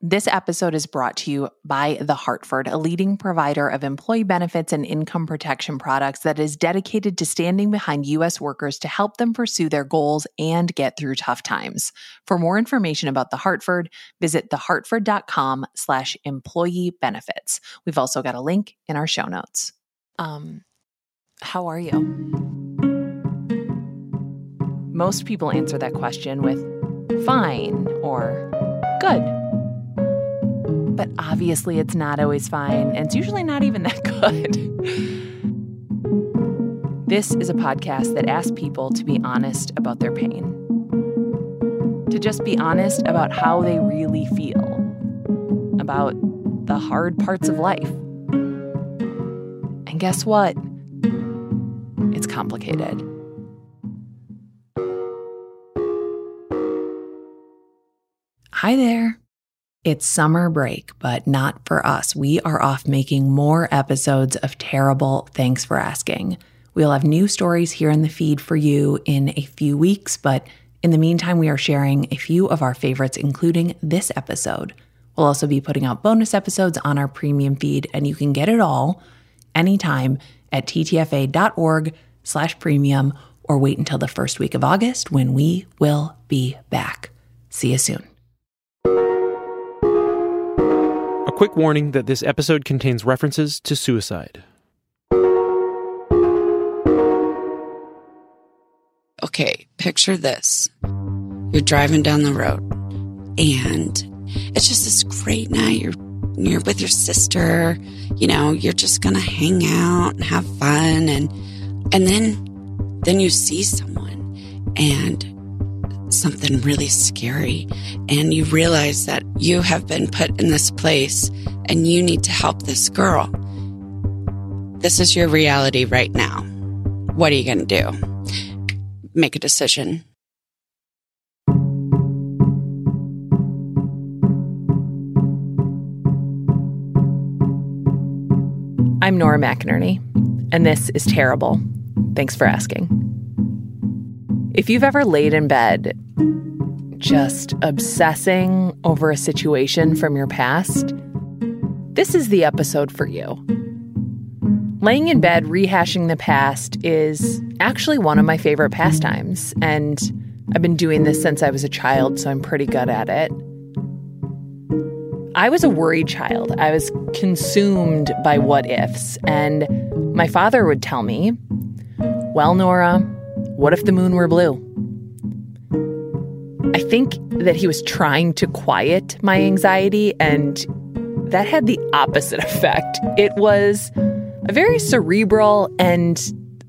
This episode is brought to you by The Hartford, a leading provider of employee benefits and income protection products that is dedicated to standing behind U.S. workers to help them pursue their goals and get through tough times. For more information about The Hartford, visit thehartford.com slash employee benefits. We've also got a link in our show notes. Um, how are you? Most people answer that question with fine or good but obviously it's not always fine, and it's usually not even that good. this is a podcast that asks people to be honest about their pain, to just be honest about how they really feel, about the hard parts of life. And guess what? It's complicated. Hi there. It's summer break, but not for us. We are off making more episodes of Terrible Thanks for Asking. We'll have new stories here in the feed for you in a few weeks, but in the meantime, we are sharing a few of our favorites, including this episode. We'll also be putting out bonus episodes on our premium feed, and you can get it all anytime at ttfa.org slash premium or wait until the first week of August when we will be back. See you soon. Quick warning that this episode contains references to suicide. Okay, picture this. You're driving down the road and it's just this great night. You're you're with your sister, you know, you're just going to hang out and have fun and and then then you see someone and something really scary and you realize that you have been put in this place and you need to help this girl. This is your reality right now. What are you going to do? Make a decision. I'm Nora McInerny, and this is terrible. Thanks for asking. If you've ever laid in bed just obsessing over a situation from your past, this is the episode for you. Laying in bed rehashing the past is actually one of my favorite pastimes, and I've been doing this since I was a child, so I'm pretty good at it. I was a worried child. I was consumed by what ifs, and my father would tell me, Well, Nora, what if the moon were blue? I think that he was trying to quiet my anxiety, and that had the opposite effect. It was a very cerebral and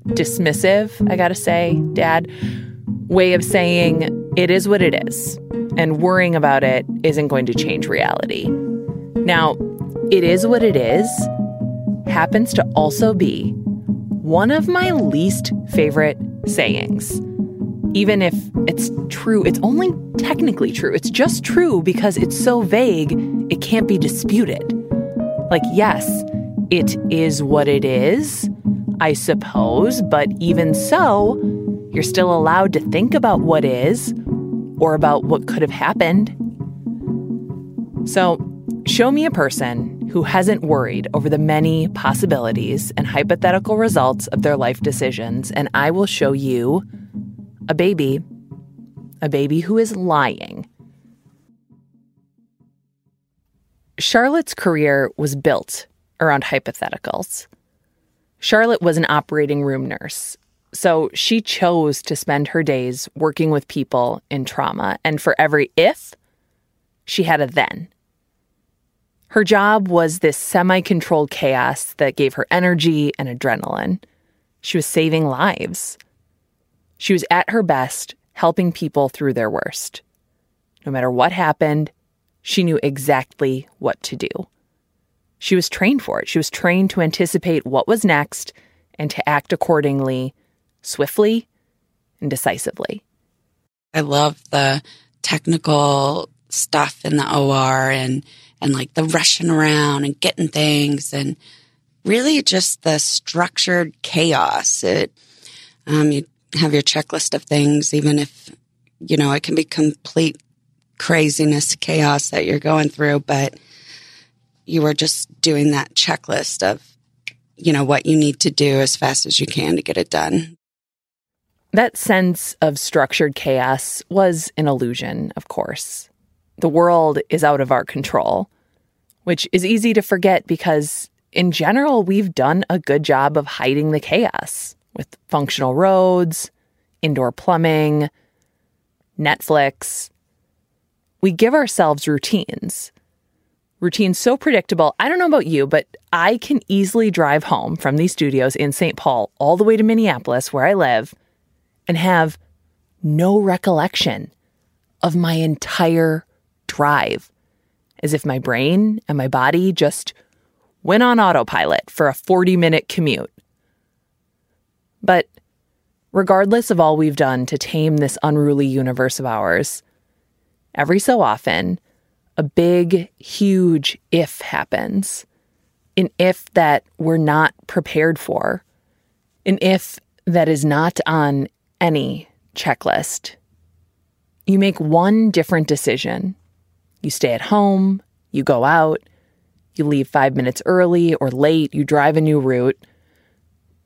dismissive, I gotta say, Dad, way of saying it is what it is, and worrying about it isn't going to change reality. Now, it is what it is happens to also be one of my least favorite sayings. Even if it's true, it's only technically true. It's just true because it's so vague, it can't be disputed. Like, yes, it is what it is, I suppose, but even so, you're still allowed to think about what is or about what could have happened. So, show me a person who hasn't worried over the many possibilities and hypothetical results of their life decisions, and I will show you a baby, a baby who is lying. Charlotte's career was built around hypotheticals. Charlotte was an operating room nurse, so she chose to spend her days working with people in trauma, and for every if, she had a then. Her job was this semi controlled chaos that gave her energy and adrenaline. She was saving lives. She was at her best, helping people through their worst. No matter what happened, she knew exactly what to do. She was trained for it. She was trained to anticipate what was next and to act accordingly, swiftly and decisively. I love the technical stuff in the OR and and like the rushing around and getting things and really just the structured chaos. It, um, you have your checklist of things, even if, you know, it can be complete craziness, chaos that you're going through, but you are just doing that checklist of, you know, what you need to do as fast as you can to get it done. That sense of structured chaos was an illusion, of course. The world is out of our control, which is easy to forget because, in general, we've done a good job of hiding the chaos with functional roads, indoor plumbing, Netflix. We give ourselves routines. Routines so predictable. I don't know about you, but I can easily drive home from these studios in St. Paul all the way to Minneapolis, where I live, and have no recollection of my entire drive, as if my brain and my body just went on autopilot for a 40 minute commute. But regardless of all we've done to tame this unruly universe of ours, every so often, a big, huge if happens. An if that we're not prepared for. An if that is not on any checklist. You make one different decision. You stay at home, you go out, you leave five minutes early or late, you drive a new route,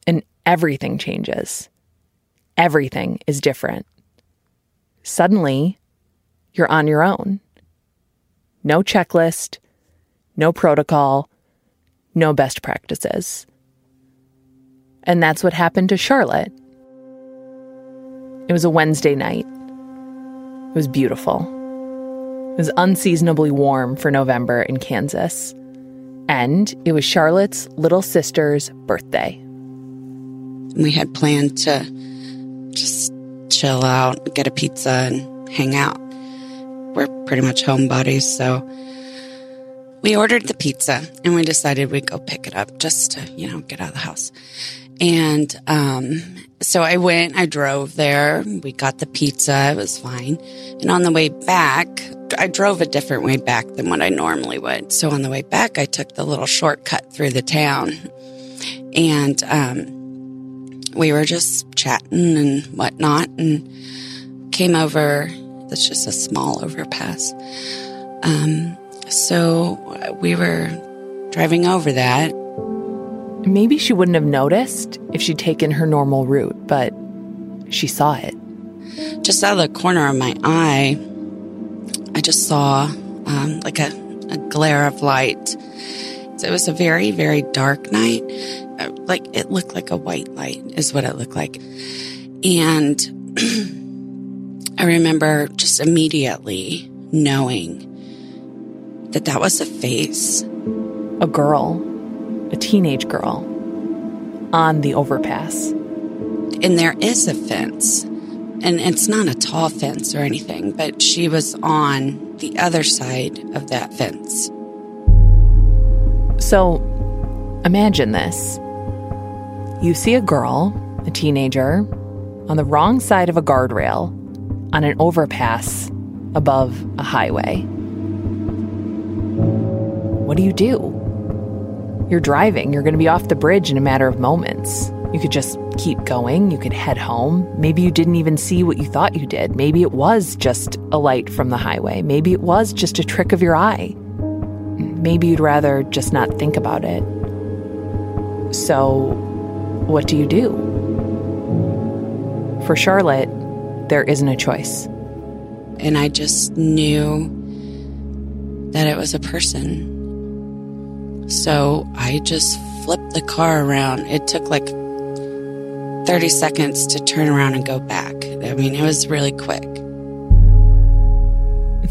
and everything changes. Everything is different. Suddenly, you're on your own. No checklist, no protocol, no best practices. And that's what happened to Charlotte. It was a Wednesday night. It was beautiful. It was unseasonably warm for November in Kansas. And it was Charlotte's little sister's birthday. We had planned to just chill out, get a pizza, and hang out. We're pretty much homebodies, so we ordered the pizza and we decided we'd go pick it up just to, you know, get out of the house. And um, so I went, I drove there, we got the pizza, it was fine. And on the way back, I drove a different way back than what I normally would. So on the way back, I took the little shortcut through the town. And um, we were just chatting and whatnot and came over. That's just a small overpass. Um, so we were driving over that Maybe she wouldn't have noticed if she'd taken her normal route, but she saw it. just out of the corner of my eye, I just saw um, like a, a glare of light. So it was a very, very dark night. Uh, Like it looked like a white light, is what it looked like. And I remember just immediately knowing that that was a face. A girl, a teenage girl, on the overpass. and there is a fence and it's not a tall fence or anything but she was on the other side of that fence So imagine this you see a girl, a teenager, on the wrong side of a guardrail on an overpass above a highway. What do you do? You're driving, you're going to be off the bridge in a matter of moments. You could just keep going, you could head home. Maybe you didn't even see what you thought you did. Maybe it was just a light from the highway. Maybe it was just a trick of your eye. Maybe you'd rather just not think about it. So, what do you do? For Charlotte, there isn't a choice. and i just knew that it was a person so i just flipped the car around it took like 30 seconds to turn around and go back i mean it was really quick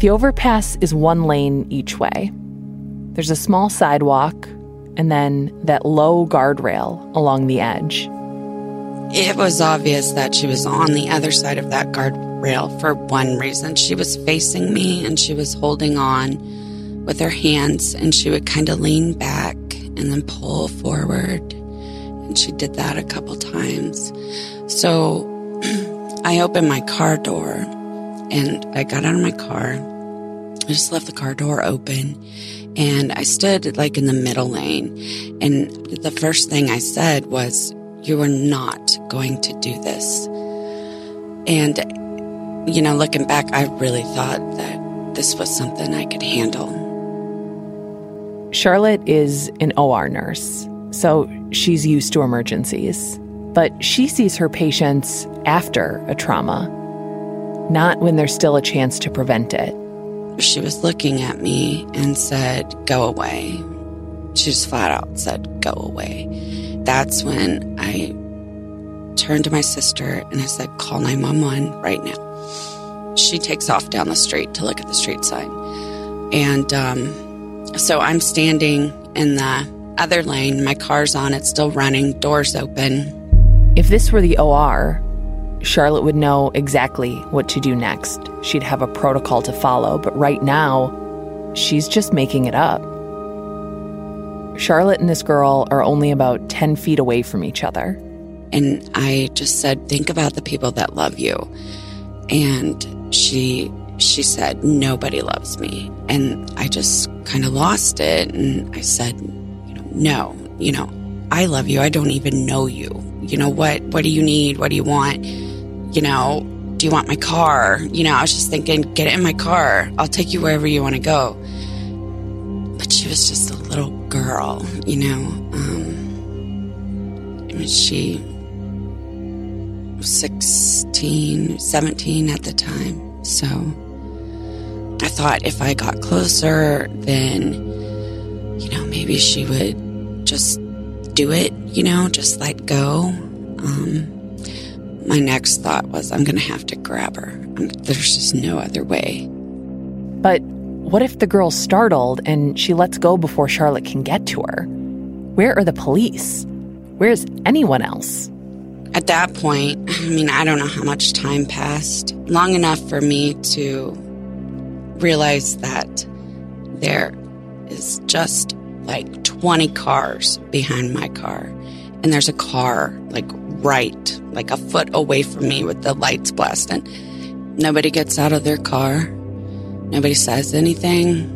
The overpass is one lane each way. There's a small sidewalk and then that low guardrail along the edge. It was obvious that she was on the other side of that guardrail for one reason. She was facing me and she was holding on with her hands and she would kind of lean back and then pull forward. And she did that a couple times. So I opened my car door and I got out of my car. I just left the car door open and I stood like in the middle lane. And the first thing I said was, You are not going to do this. And, you know, looking back, I really thought that this was something I could handle. Charlotte is an OR nurse, so she's used to emergencies. But she sees her patients after a trauma, not when there's still a chance to prevent it. She was looking at me and said, Go away. She just flat out said, Go away. That's when I turned to my sister and I said, Call 911 right now. She takes off down the street to look at the street sign. And um, so I'm standing in the other lane. My car's on, it's still running, doors open. If this were the OR, Charlotte would know exactly what to do next. She'd have a protocol to follow, but right now, she's just making it up. Charlotte and this girl are only about 10 feet away from each other. And I just said, think about the people that love you. And she she said, nobody loves me. And I just kind of lost it. And I said, you know, no, you know, I love you. I don't even know you. You know, what, what do you need? What do you want? You know, do you want my car? You know, I was just thinking, get it in my car. I'll take you wherever you want to go. But she was just a little girl, you know. Um, I mean, she was 16, 17 at the time. So I thought if I got closer, then, you know, maybe she would just do it, you know, just let go. Um, my next thought was, I'm going to have to grab her. There's just no other way. But what if the girl's startled and she lets go before Charlotte can get to her? Where are the police? Where's anyone else? At that point, I mean, I don't know how much time passed. Long enough for me to realize that there is just like 20 cars behind my car. And there's a car like right, like a foot away from me with the lights blasting. Nobody gets out of their car. Nobody says anything.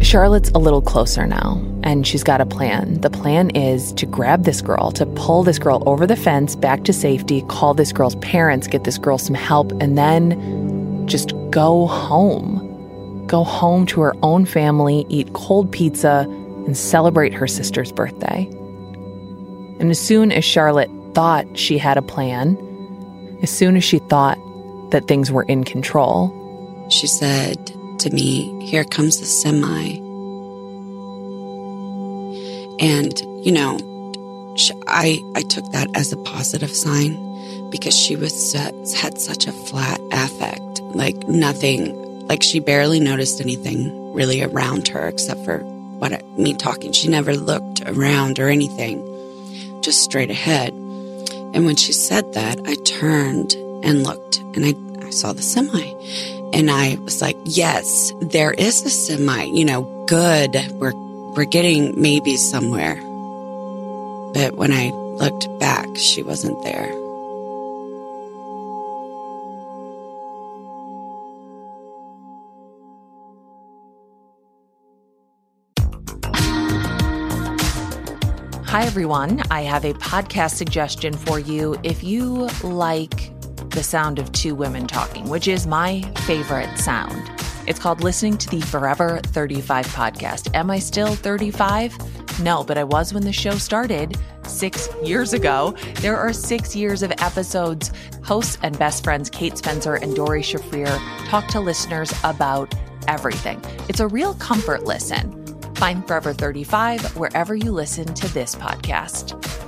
Charlotte's a little closer now, and she's got a plan. The plan is to grab this girl, to pull this girl over the fence back to safety, call this girl's parents, get this girl some help, and then just go home. Go home to her own family, eat cold pizza, and celebrate her sister's birthday. And as soon as Charlotte thought she had a plan, as soon as she thought that things were in control, she said to me, Here comes the semi. And, you know, I, I took that as a positive sign because she was had such a flat affect, like nothing, like she barely noticed anything really around her except for what me talking. She never looked around or anything, just straight ahead. And when she said that, I turned and looked and I, I saw the semi. And I was like, yes, there is a semi, you know, good. We're, we're getting maybe somewhere. But when I looked back, she wasn't there. Hi, everyone. I have a podcast suggestion for you. If you like the sound of two women talking, which is my favorite sound. It's called Listening to the Forever 35 podcast. Am I still 35? No, but I was when the show started six years ago. There are six years of episodes. Hosts and best friends Kate Spencer and Doree Shafrir talk to listeners about everything. It's a real comfort listen. Find Forever 35 wherever you listen to this podcast.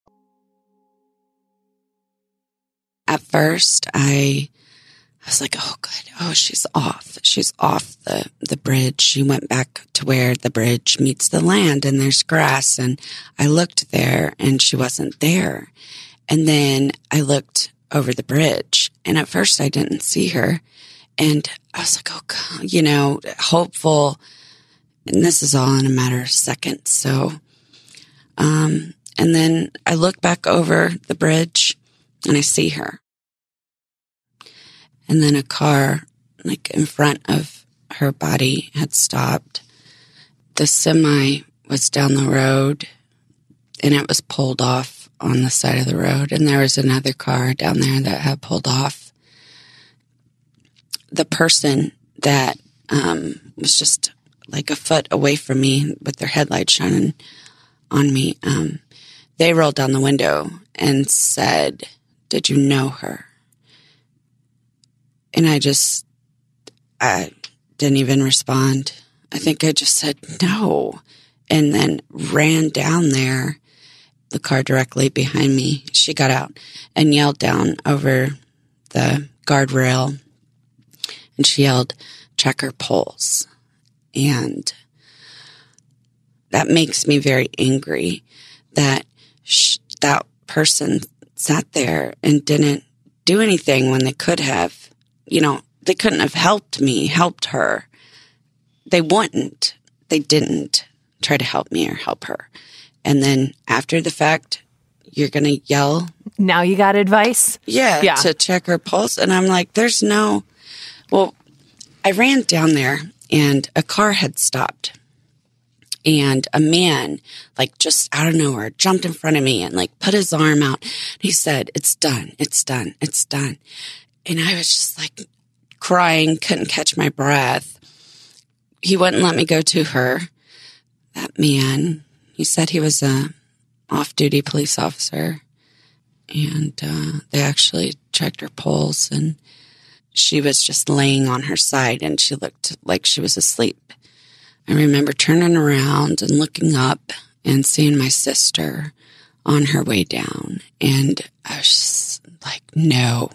at first I I was like, oh good. Oh, she's off. She's off the, the bridge. She went back to where the bridge meets the land and there's grass. And I looked there and she wasn't there. And then I looked over the bridge. And at first I didn't see her. And I was like, oh, God, you know, hopeful. And this is all in a matter of seconds. So, um, and then I look back over the bridge and I see her. And then a car, like in front of her body, had stopped. The semi was down the road and it was pulled off on the side of the road. And there was another car down there that had pulled off. The person that um, was just like a foot away from me with their headlights shining on me, um, they rolled down the window and said, Did you know her? And I just, I didn't even respond. I think I just said no and then ran down there, the car directly behind me. She got out and yelled down over the guardrail and she yelled, check her pulse. And that makes me very angry that sh- that person sat there and didn't do anything when they could have. You know, they couldn't have helped me, helped her. They wouldn't. They didn't try to help me or help her. And then after the fact, you're going to yell. Now you got advice? Yeah, Yeah. To check her pulse. And I'm like, there's no, well, I ran down there and a car had stopped and a man like just out of nowhere jumped in front of me and like put his arm out. He said, it's done. It's done. It's done. And I was just like crying, couldn't catch my breath. He wouldn't let me go to her. That man, he said he was a off duty police officer and uh, they actually checked her pulse and she was just laying on her side and she looked like she was asleep. I remember turning around and looking up and seeing my sister on her way down. And I was like, no,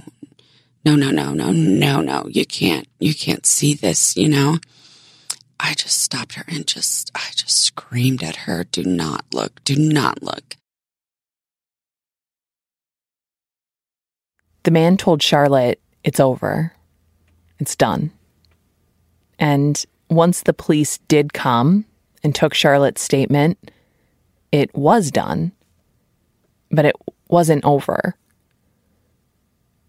no, no, no, no, no, no, you can't, you can't see this, you know? I just stopped her and just, I just screamed at her, do not look, do not look. The man told Charlotte, it's over. It's done. And once the police did come and took Charlotte's statement, it was done, but it wasn't over.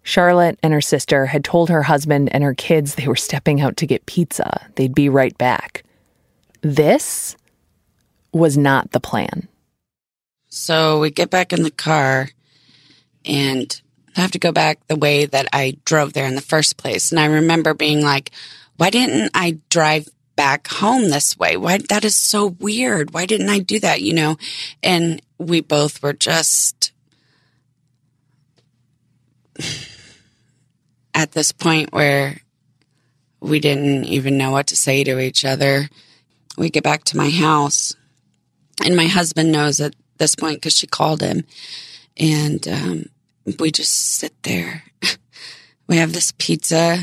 Charlotte and her sister had told her husband and her kids they were stepping out to get pizza. They'd be right back. This was not the plan. So we get back in the car and I have to go back the way that I drove there in the first place. And I remember being like, why didn't I drive back home this way? Why, that is so weird. Why didn't I do that? You know? And we both were just at this point where we didn't even know what to say to each other. We get back to my house and my husband knows at this point because she called him and um, we just sit there we have this pizza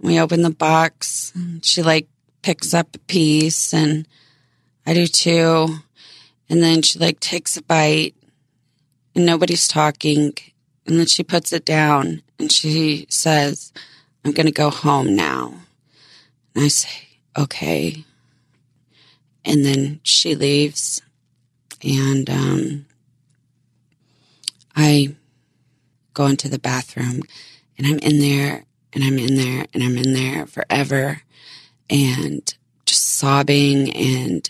we open the box she like picks up a piece and i do too. And then she like takes a bite and nobody's talking and then she puts it down and she says i'm gonna go home now. And i say okay. And then she leaves and um, I go into the bathroom and I'm in there and I'm in there and I'm in there forever and just sobbing and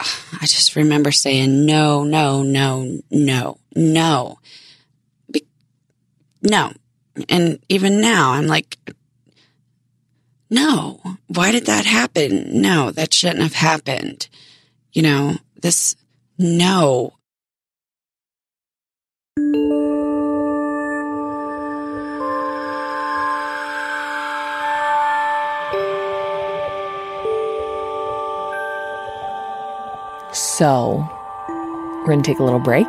ah, I just remember saying no, no, no, no, no, Be- no, and even now I'm like, no, why did that happen? No, that shouldn't have happened. You know, this no. So, we're going to take a little break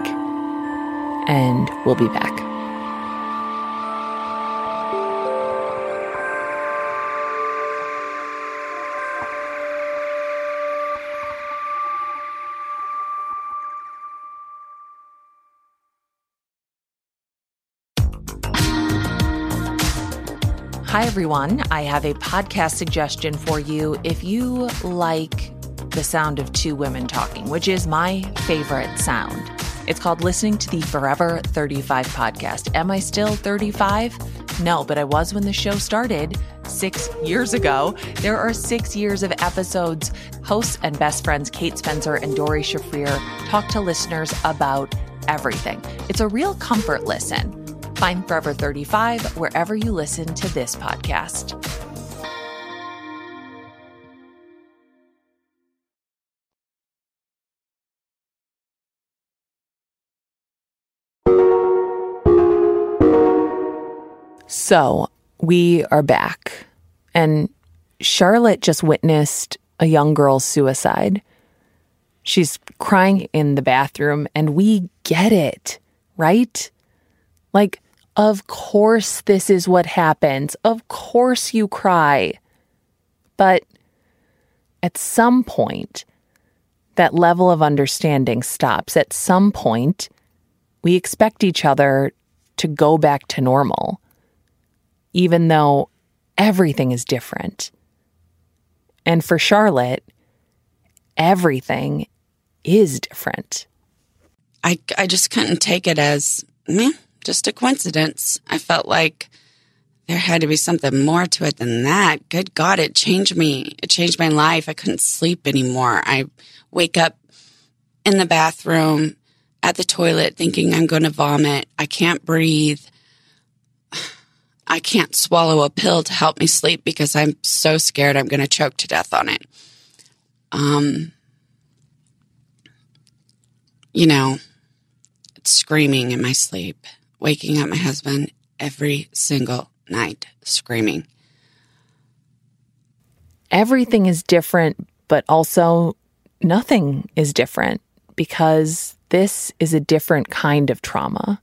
and we'll be back. Hi, everyone. I have a podcast suggestion for you. If you like the sound of two women talking, which is my favorite sound, it's called Listening to the Forever 35 podcast. Am I still 35? No, but I was when the show started six years ago. There are six years of episodes. Hosts and best friends Kate Spencer and Doree Shafrir talk to listeners about everything. It's a real comfort listen. Find Forever 35 wherever you listen to this podcast. So we are back, and Charlotte just witnessed a young girl's suicide. She's crying in the bathroom, and we get it, right? Like, of course, this is what happens. Of course, you cry. But at some point, that level of understanding stops. At some point, we expect each other to go back to normal, even though everything is different. And for Charlotte, everything is different. I, I just couldn't take it as just a coincidence. I felt like there had to be something more to it than that. Good God, it changed me. It changed my life. I couldn't sleep anymore. I wake up in the bathroom at the toilet thinking I'm going to vomit. I can't breathe. I can't swallow a pill to help me sleep because I'm so scared I'm going to choke to death on it. Um, you know, screaming in my sleep, waking up my husband every single night, screaming. Everything is different, but also nothing is different because this is a different kind of trauma.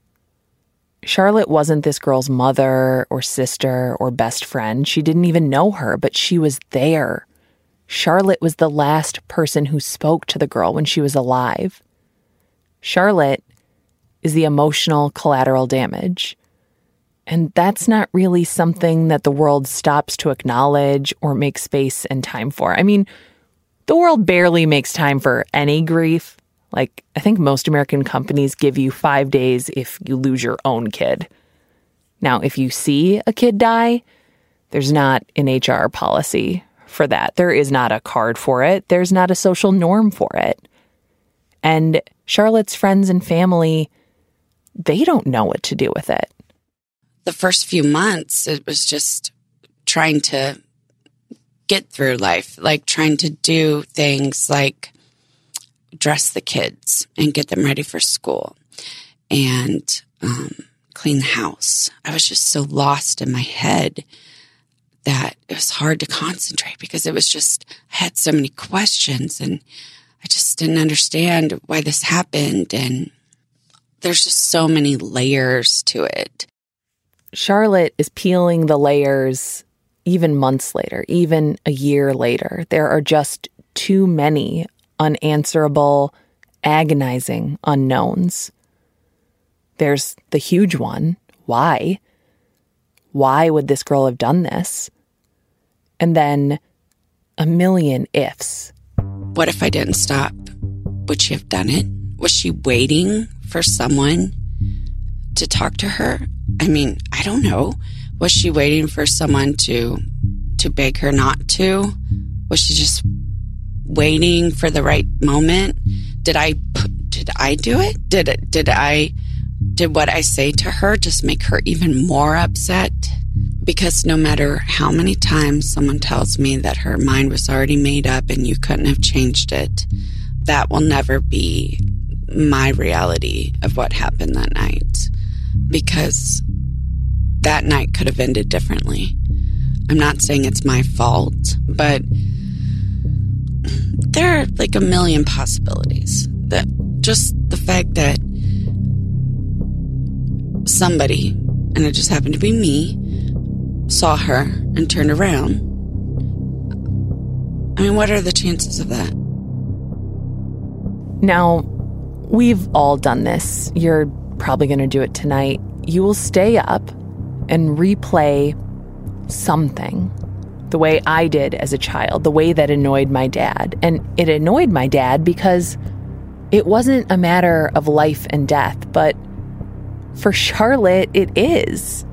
Charlotte wasn't this girl's mother or sister or best friend. She didn't even know her, but she was there. Charlotte was the last person who spoke to the girl when she was alive. Charlotte is the emotional collateral damage. And that's not really something that the world stops to acknowledge or make space and time for. I mean, the world barely makes time for any grief. Like, I think most American companies give you five days if you lose your own kid. Now, if you see a kid die, there's not an HR policy for that. There is not a card for it. There's not a social norm for it. And Charlotte's friends and family, they don't know what to do with it. The first few months, it was just trying to get through life, like trying to do things like dress the kids and get them ready for school and um, clean the house. I was just so lost in my head that it was hard to concentrate because it was just, I had so many questions and I just didn't understand why this happened. And there's just so many layers to it. Charlotte is peeling the layers even months later, even a year later. There are just too many unanswerable, agonizing unknowns. There's the huge one why? Why would this girl have done this? And then a million ifs. What if I didn't stop? Would she have done it? Was she waiting for someone to talk to her? I mean, I don't know. Was she waiting for someone to to beg her not to? Was she just waiting for the right moment? Did I did I do it? Did it did I did what I say to her just make her even more upset? Because no matter how many times someone tells me that her mind was already made up and you couldn't have changed it, that will never be my reality of what happened that night. Because that night could have ended differently. I'm not saying it's my fault, but there are like a million possibilities. That just the fact that somebody, and it just happened to be me, saw her and turned around. I mean, what are the chances of that? Now, we've all done this. You're probably going to do it tonight. You will stay up and replay something the way I did as a child, the way that annoyed my dad. And it annoyed my dad because it wasn't a matter of life and death, but for Charlotte, it is.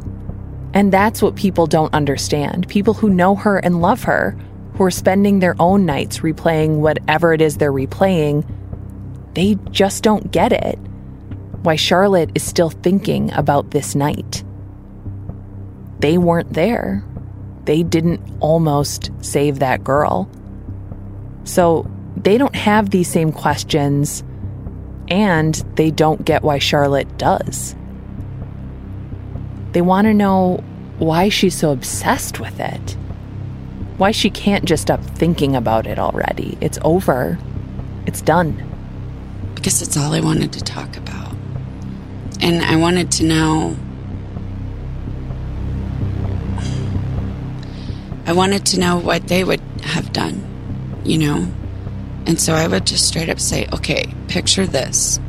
And that's what people don't understand. People who know her and love her, who are spending their own nights replaying whatever it is they're replaying, they just don't get it. Why Charlotte is still thinking about this night. They weren't there. They didn't almost save that girl. So they don't have these same questions, and they don't get why Charlotte does. They want to know why she's so obsessed with it. Why she can't just stop thinking about it already. It's over. It's done. Because it's all I wanted to talk about. And I wanted to know. I wanted to know what they would have done, you know? And so I would just straight up say, okay, picture this.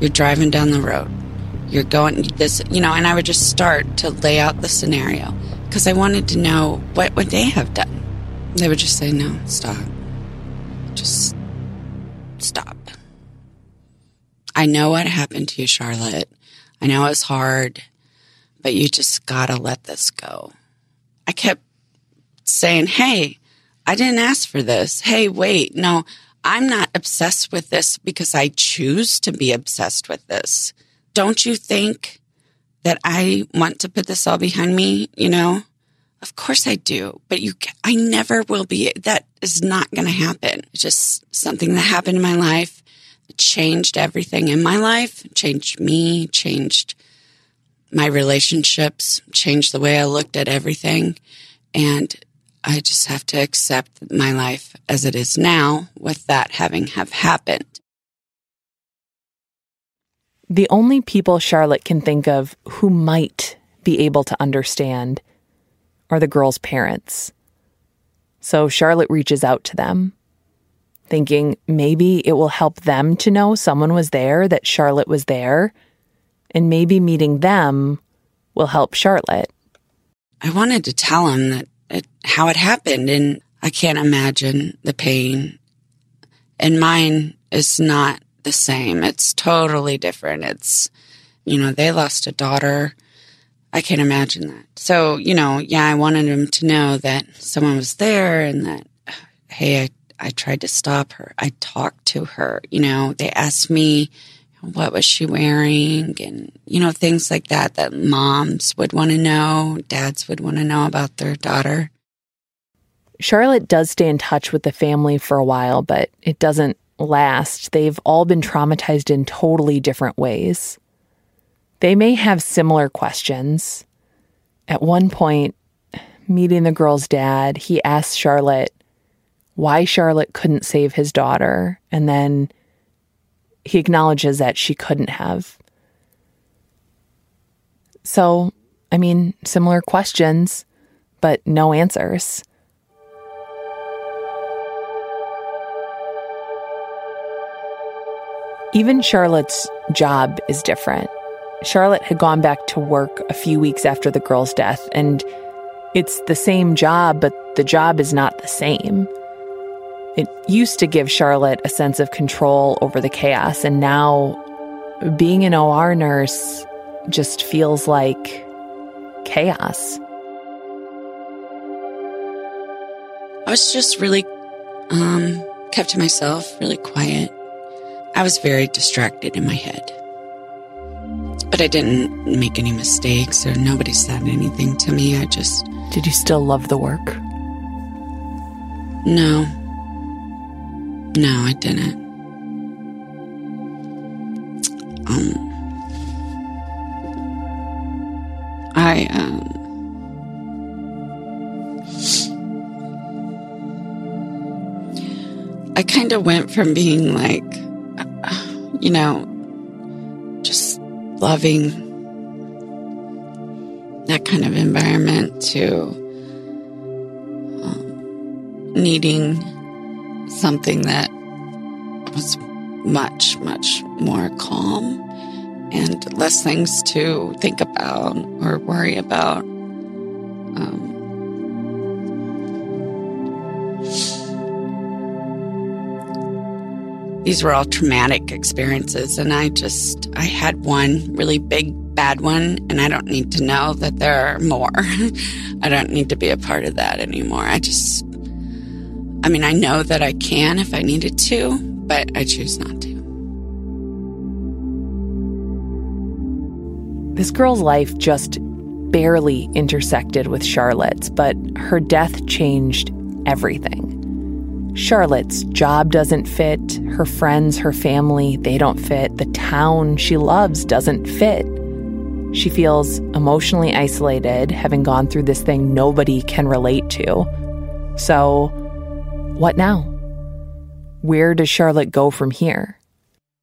You're driving down the road. You're going this, you know, and I would just start to lay out the scenario because I wanted to know what would they have done. They would just say, no, stop. Just stop. I know what happened to you, Charlotte. I know it's hard, but you just gotta let this go. I kept saying, hey, I didn't ask for this. Hey, wait, no, I'm not obsessed with this because I choose to be obsessed with this don't you think that I want to put this all behind me? You know, of course I do, but you, I never will be. That is not going to happen. It's just something that happened in my life. Changed everything in my life, changed me, changed my relationships, changed the way I looked at everything. And I just have to accept my life as it is now with that having have happened. The only people Charlotte can think of who might be able to understand are the girl's parents. So Charlotte reaches out to them, thinking maybe it will help them to know someone was there, that Charlotte was there, and maybe meeting them will help Charlotte. I wanted to tell him that it, how it happened, and I can't imagine the pain. And mine is not the same. It's totally different. It's, you know, they lost a daughter. I can't imagine that. So, you know, yeah, I wanted him to know that someone was there and that, hey, I, I tried to stop her. I talked to her. You know, they asked me, what was she wearing? And, you know, things like that that moms would want to know, dads would want to know about their daughter. Charlotte does stay in touch with the family for a while, but it doesn't last, they've all been traumatized in totally different ways. They may have similar questions. At one point, meeting the girl's dad, he asks Charlotte why Charlotte couldn't save his daughter, and then he acknowledges that she couldn't have. So, I mean, similar questions, but no answers. Even Charlotte's job is different. Charlotte had gone back to work a few weeks after the girl's death, and it's the same job, but the job is not the same. It used to give Charlotte a sense of control over the chaos, and now being an OR nurse just feels like chaos. I was just really um, kept to myself, really quiet. I was very distracted in my head. But I didn't make any mistakes or nobody said anything to me. I just. Did you still love the work? No. No, I didn't. Um. I, um. I kind of went from being like you know, just loving that kind of environment to um, needing something that was much, much more calm and less things to think about or worry about. Um, these were all traumatic experiences, and I just, I had one really big, bad one, and I don't need to know that there are more. I don't need to be a part of that anymore. I just I mean, I know that I can if I needed to, but I choose not to. This girl's life just barely intersected with Charlotte's, but her death changed everything. Charlotte's job doesn't fit, her friends, her family, they don't fit, the town she loves doesn't fit. She feels emotionally isolated, having gone through this thing nobody can relate to. So, what now? Where does Charlotte go from here?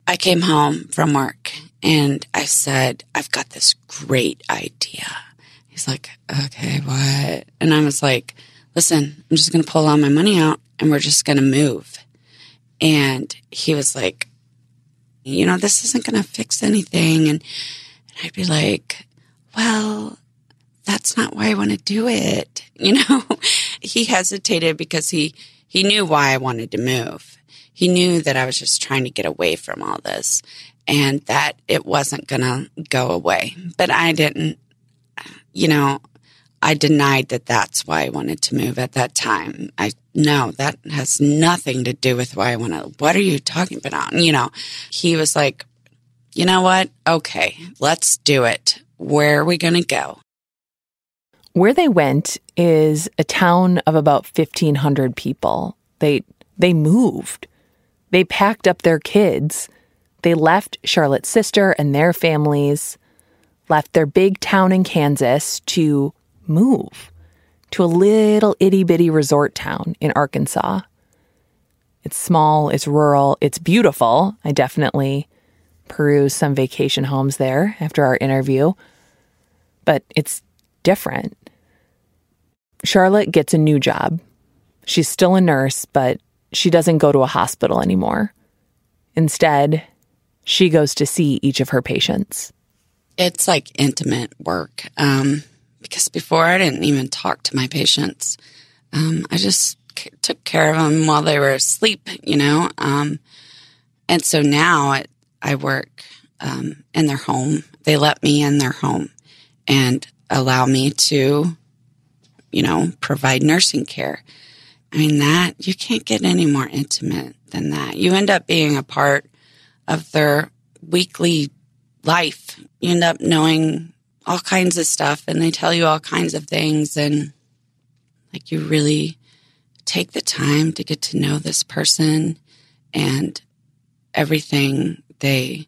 I came home from work and I said, I've got this great idea. He's like, okay, what? And I was like, listen, I'm just going to pull all my money out and we're just going to move. And he was like, you know, this isn't going to fix anything. And, and I'd be like, well, that's not why I want to do it. You know, he hesitated because he, he knew why I wanted to move. He knew that I was just trying to get away from all this and that it wasn't going to go away. But I didn't, you know, I denied that that's why I wanted to move at that time. I no, that has nothing to do with why I want to. What are you talking about? You know, he was like, you know what? Okay, let's do it. Where are we going to go? Where they went is a town of about 1500 people. They they moved. They packed up their kids. They left Charlotte's sister and their families, left their big town in Kansas to move to a little itty bitty resort town in Arkansas. It's small, it's rural, it's beautiful. I definitely perused some vacation homes there after our interview, but it's different. Charlotte gets a new job. She's still a nurse, but she doesn't go to a hospital anymore. Instead, she goes to see each of her patients. It's like intimate work. Um, because before I didn't even talk to my patients. Um, I just c- took care of them while they were asleep, you know. Um, and so now it, I work um, in their home. They let me in their home and allow me to, you know, provide nursing care. I mean, that you can't get any more intimate than that. You end up being a part of their weekly life. You end up knowing all kinds of stuff and they tell you all kinds of things and like you really take the time to get to know this person and everything they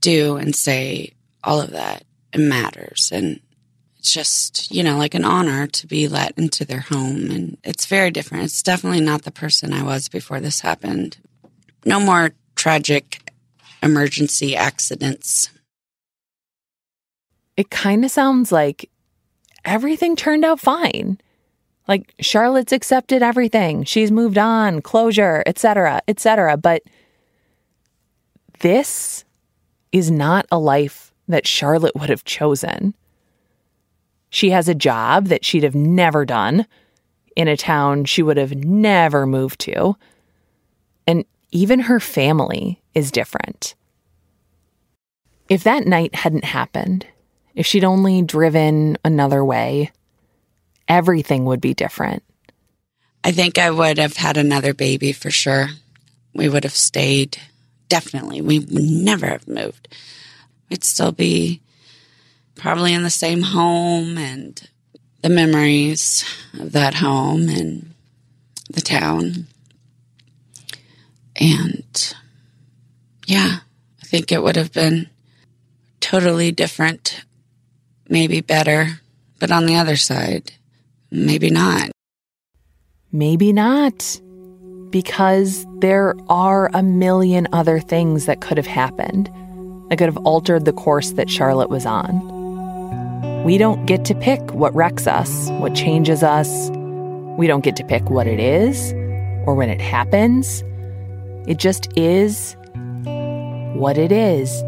do and say all of that matters and it's just you know like an honor to be let into their home and it's very different it's definitely not the person i was before this happened no more tragic emergency accidents it kind of sounds like everything turned out fine. Like Charlotte's accepted everything. She's moved on, closure, etc., etc. But this is not a life that Charlotte would have chosen. She has a job that she'd have never done in a town she would have never moved to. And even her family is different. If that night hadn't happened, if she'd only driven another way, everything would be different. I think I would have had another baby for sure. We would have stayed. Definitely. We would never have moved. We'd still be probably in the same home and the memories of that home and the town. And yeah, I think it would have been totally different maybe better, but on the other side, maybe not. Maybe not. Because there are a million other things that could have happened that could have altered the course that Charlotte was on. We don't get to pick what wrecks us, what changes us. We don't get to pick what it is or when it happens. It just is what it is.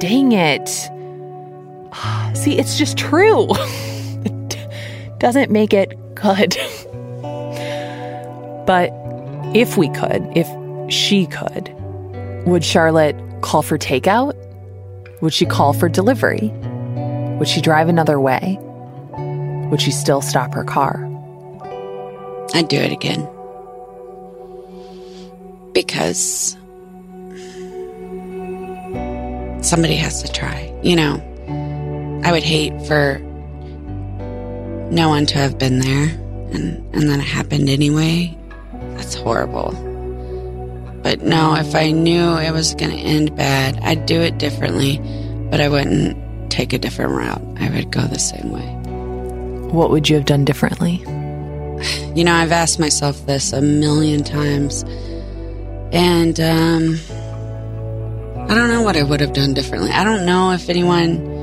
Dang it. See, it's just true. it doesn't make it good. but if we could, if she could. Would Charlotte call for takeout? Would she call for delivery? Would she drive another way? Would she still stop her car? I'd do it again. Because somebody has to try. You know, I would hate for no one to have been there and, and then it happened anyway. That's horrible. But no, if I knew it was going to end bad, I'd do it differently, but I wouldn't take a different route. I would go the same way. What would you have done differently? You know, I've asked myself this a million times. And um, I don't know what I would have done differently. I don't know if anyone.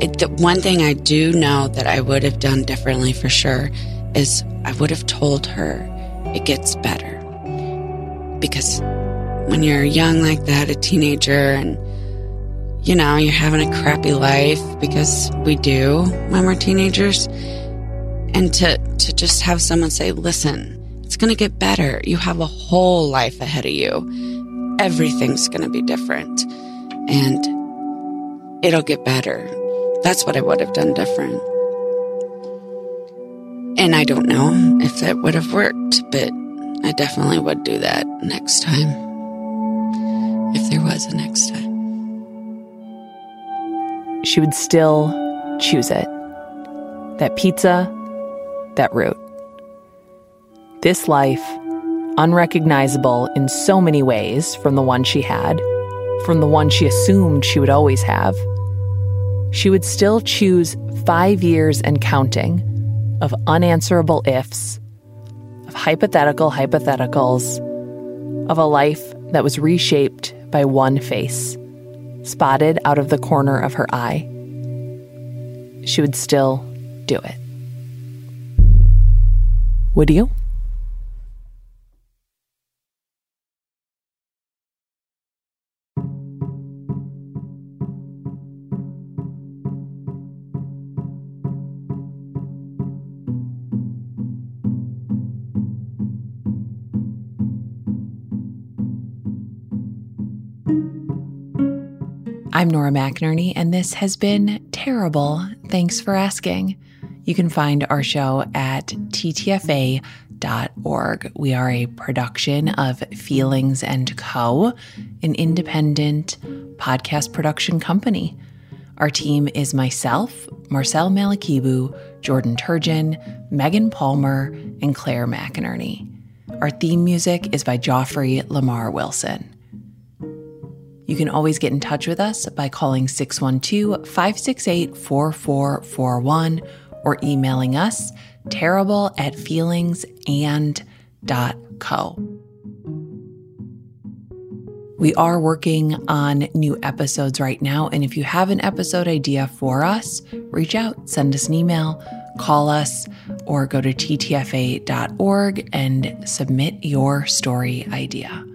It, the one thing I do know that I would have done differently for sure is I would have told her it gets better. Because when you're young like that, a teenager, and you know, you're having a crappy life because we do when we're teenagers. And to, to just have someone say, listen, it's going to get better. You have a whole life ahead of you. Everything's going to be different and it'll get better. That's what I would have done different. And I don't know if that would have worked, but I definitely would do that next time. If there was a next time. She would still choose it. That pizza, that route. This life, unrecognizable in so many ways from the one she had, from the one she assumed she would always have, she would still choose five years and counting of unanswerable ifs, of hypothetical hypotheticals, of a life that was reshaped by one face, spotted out of the corner of her eye. She would still do it. Would you? I'm Nora McInerny, and this has been terrible. Thanks for asking. You can find our show at ttfa.org. We are a production of Feelings and Co., an independent podcast production company. Our team is myself, Marcel Malekebu, Jordan Turgeon, Megan Palmer, and Claire McInerny. Our theme music is by Joffrey Lamar Wilson. You can always get in touch with us by calling 612 568 4441 or emailing us terrible at feelingsand.co. We are working on new episodes right now. And if you have an episode idea for us, reach out, send us an email, call us, or go to ttfa.org and submit your story idea.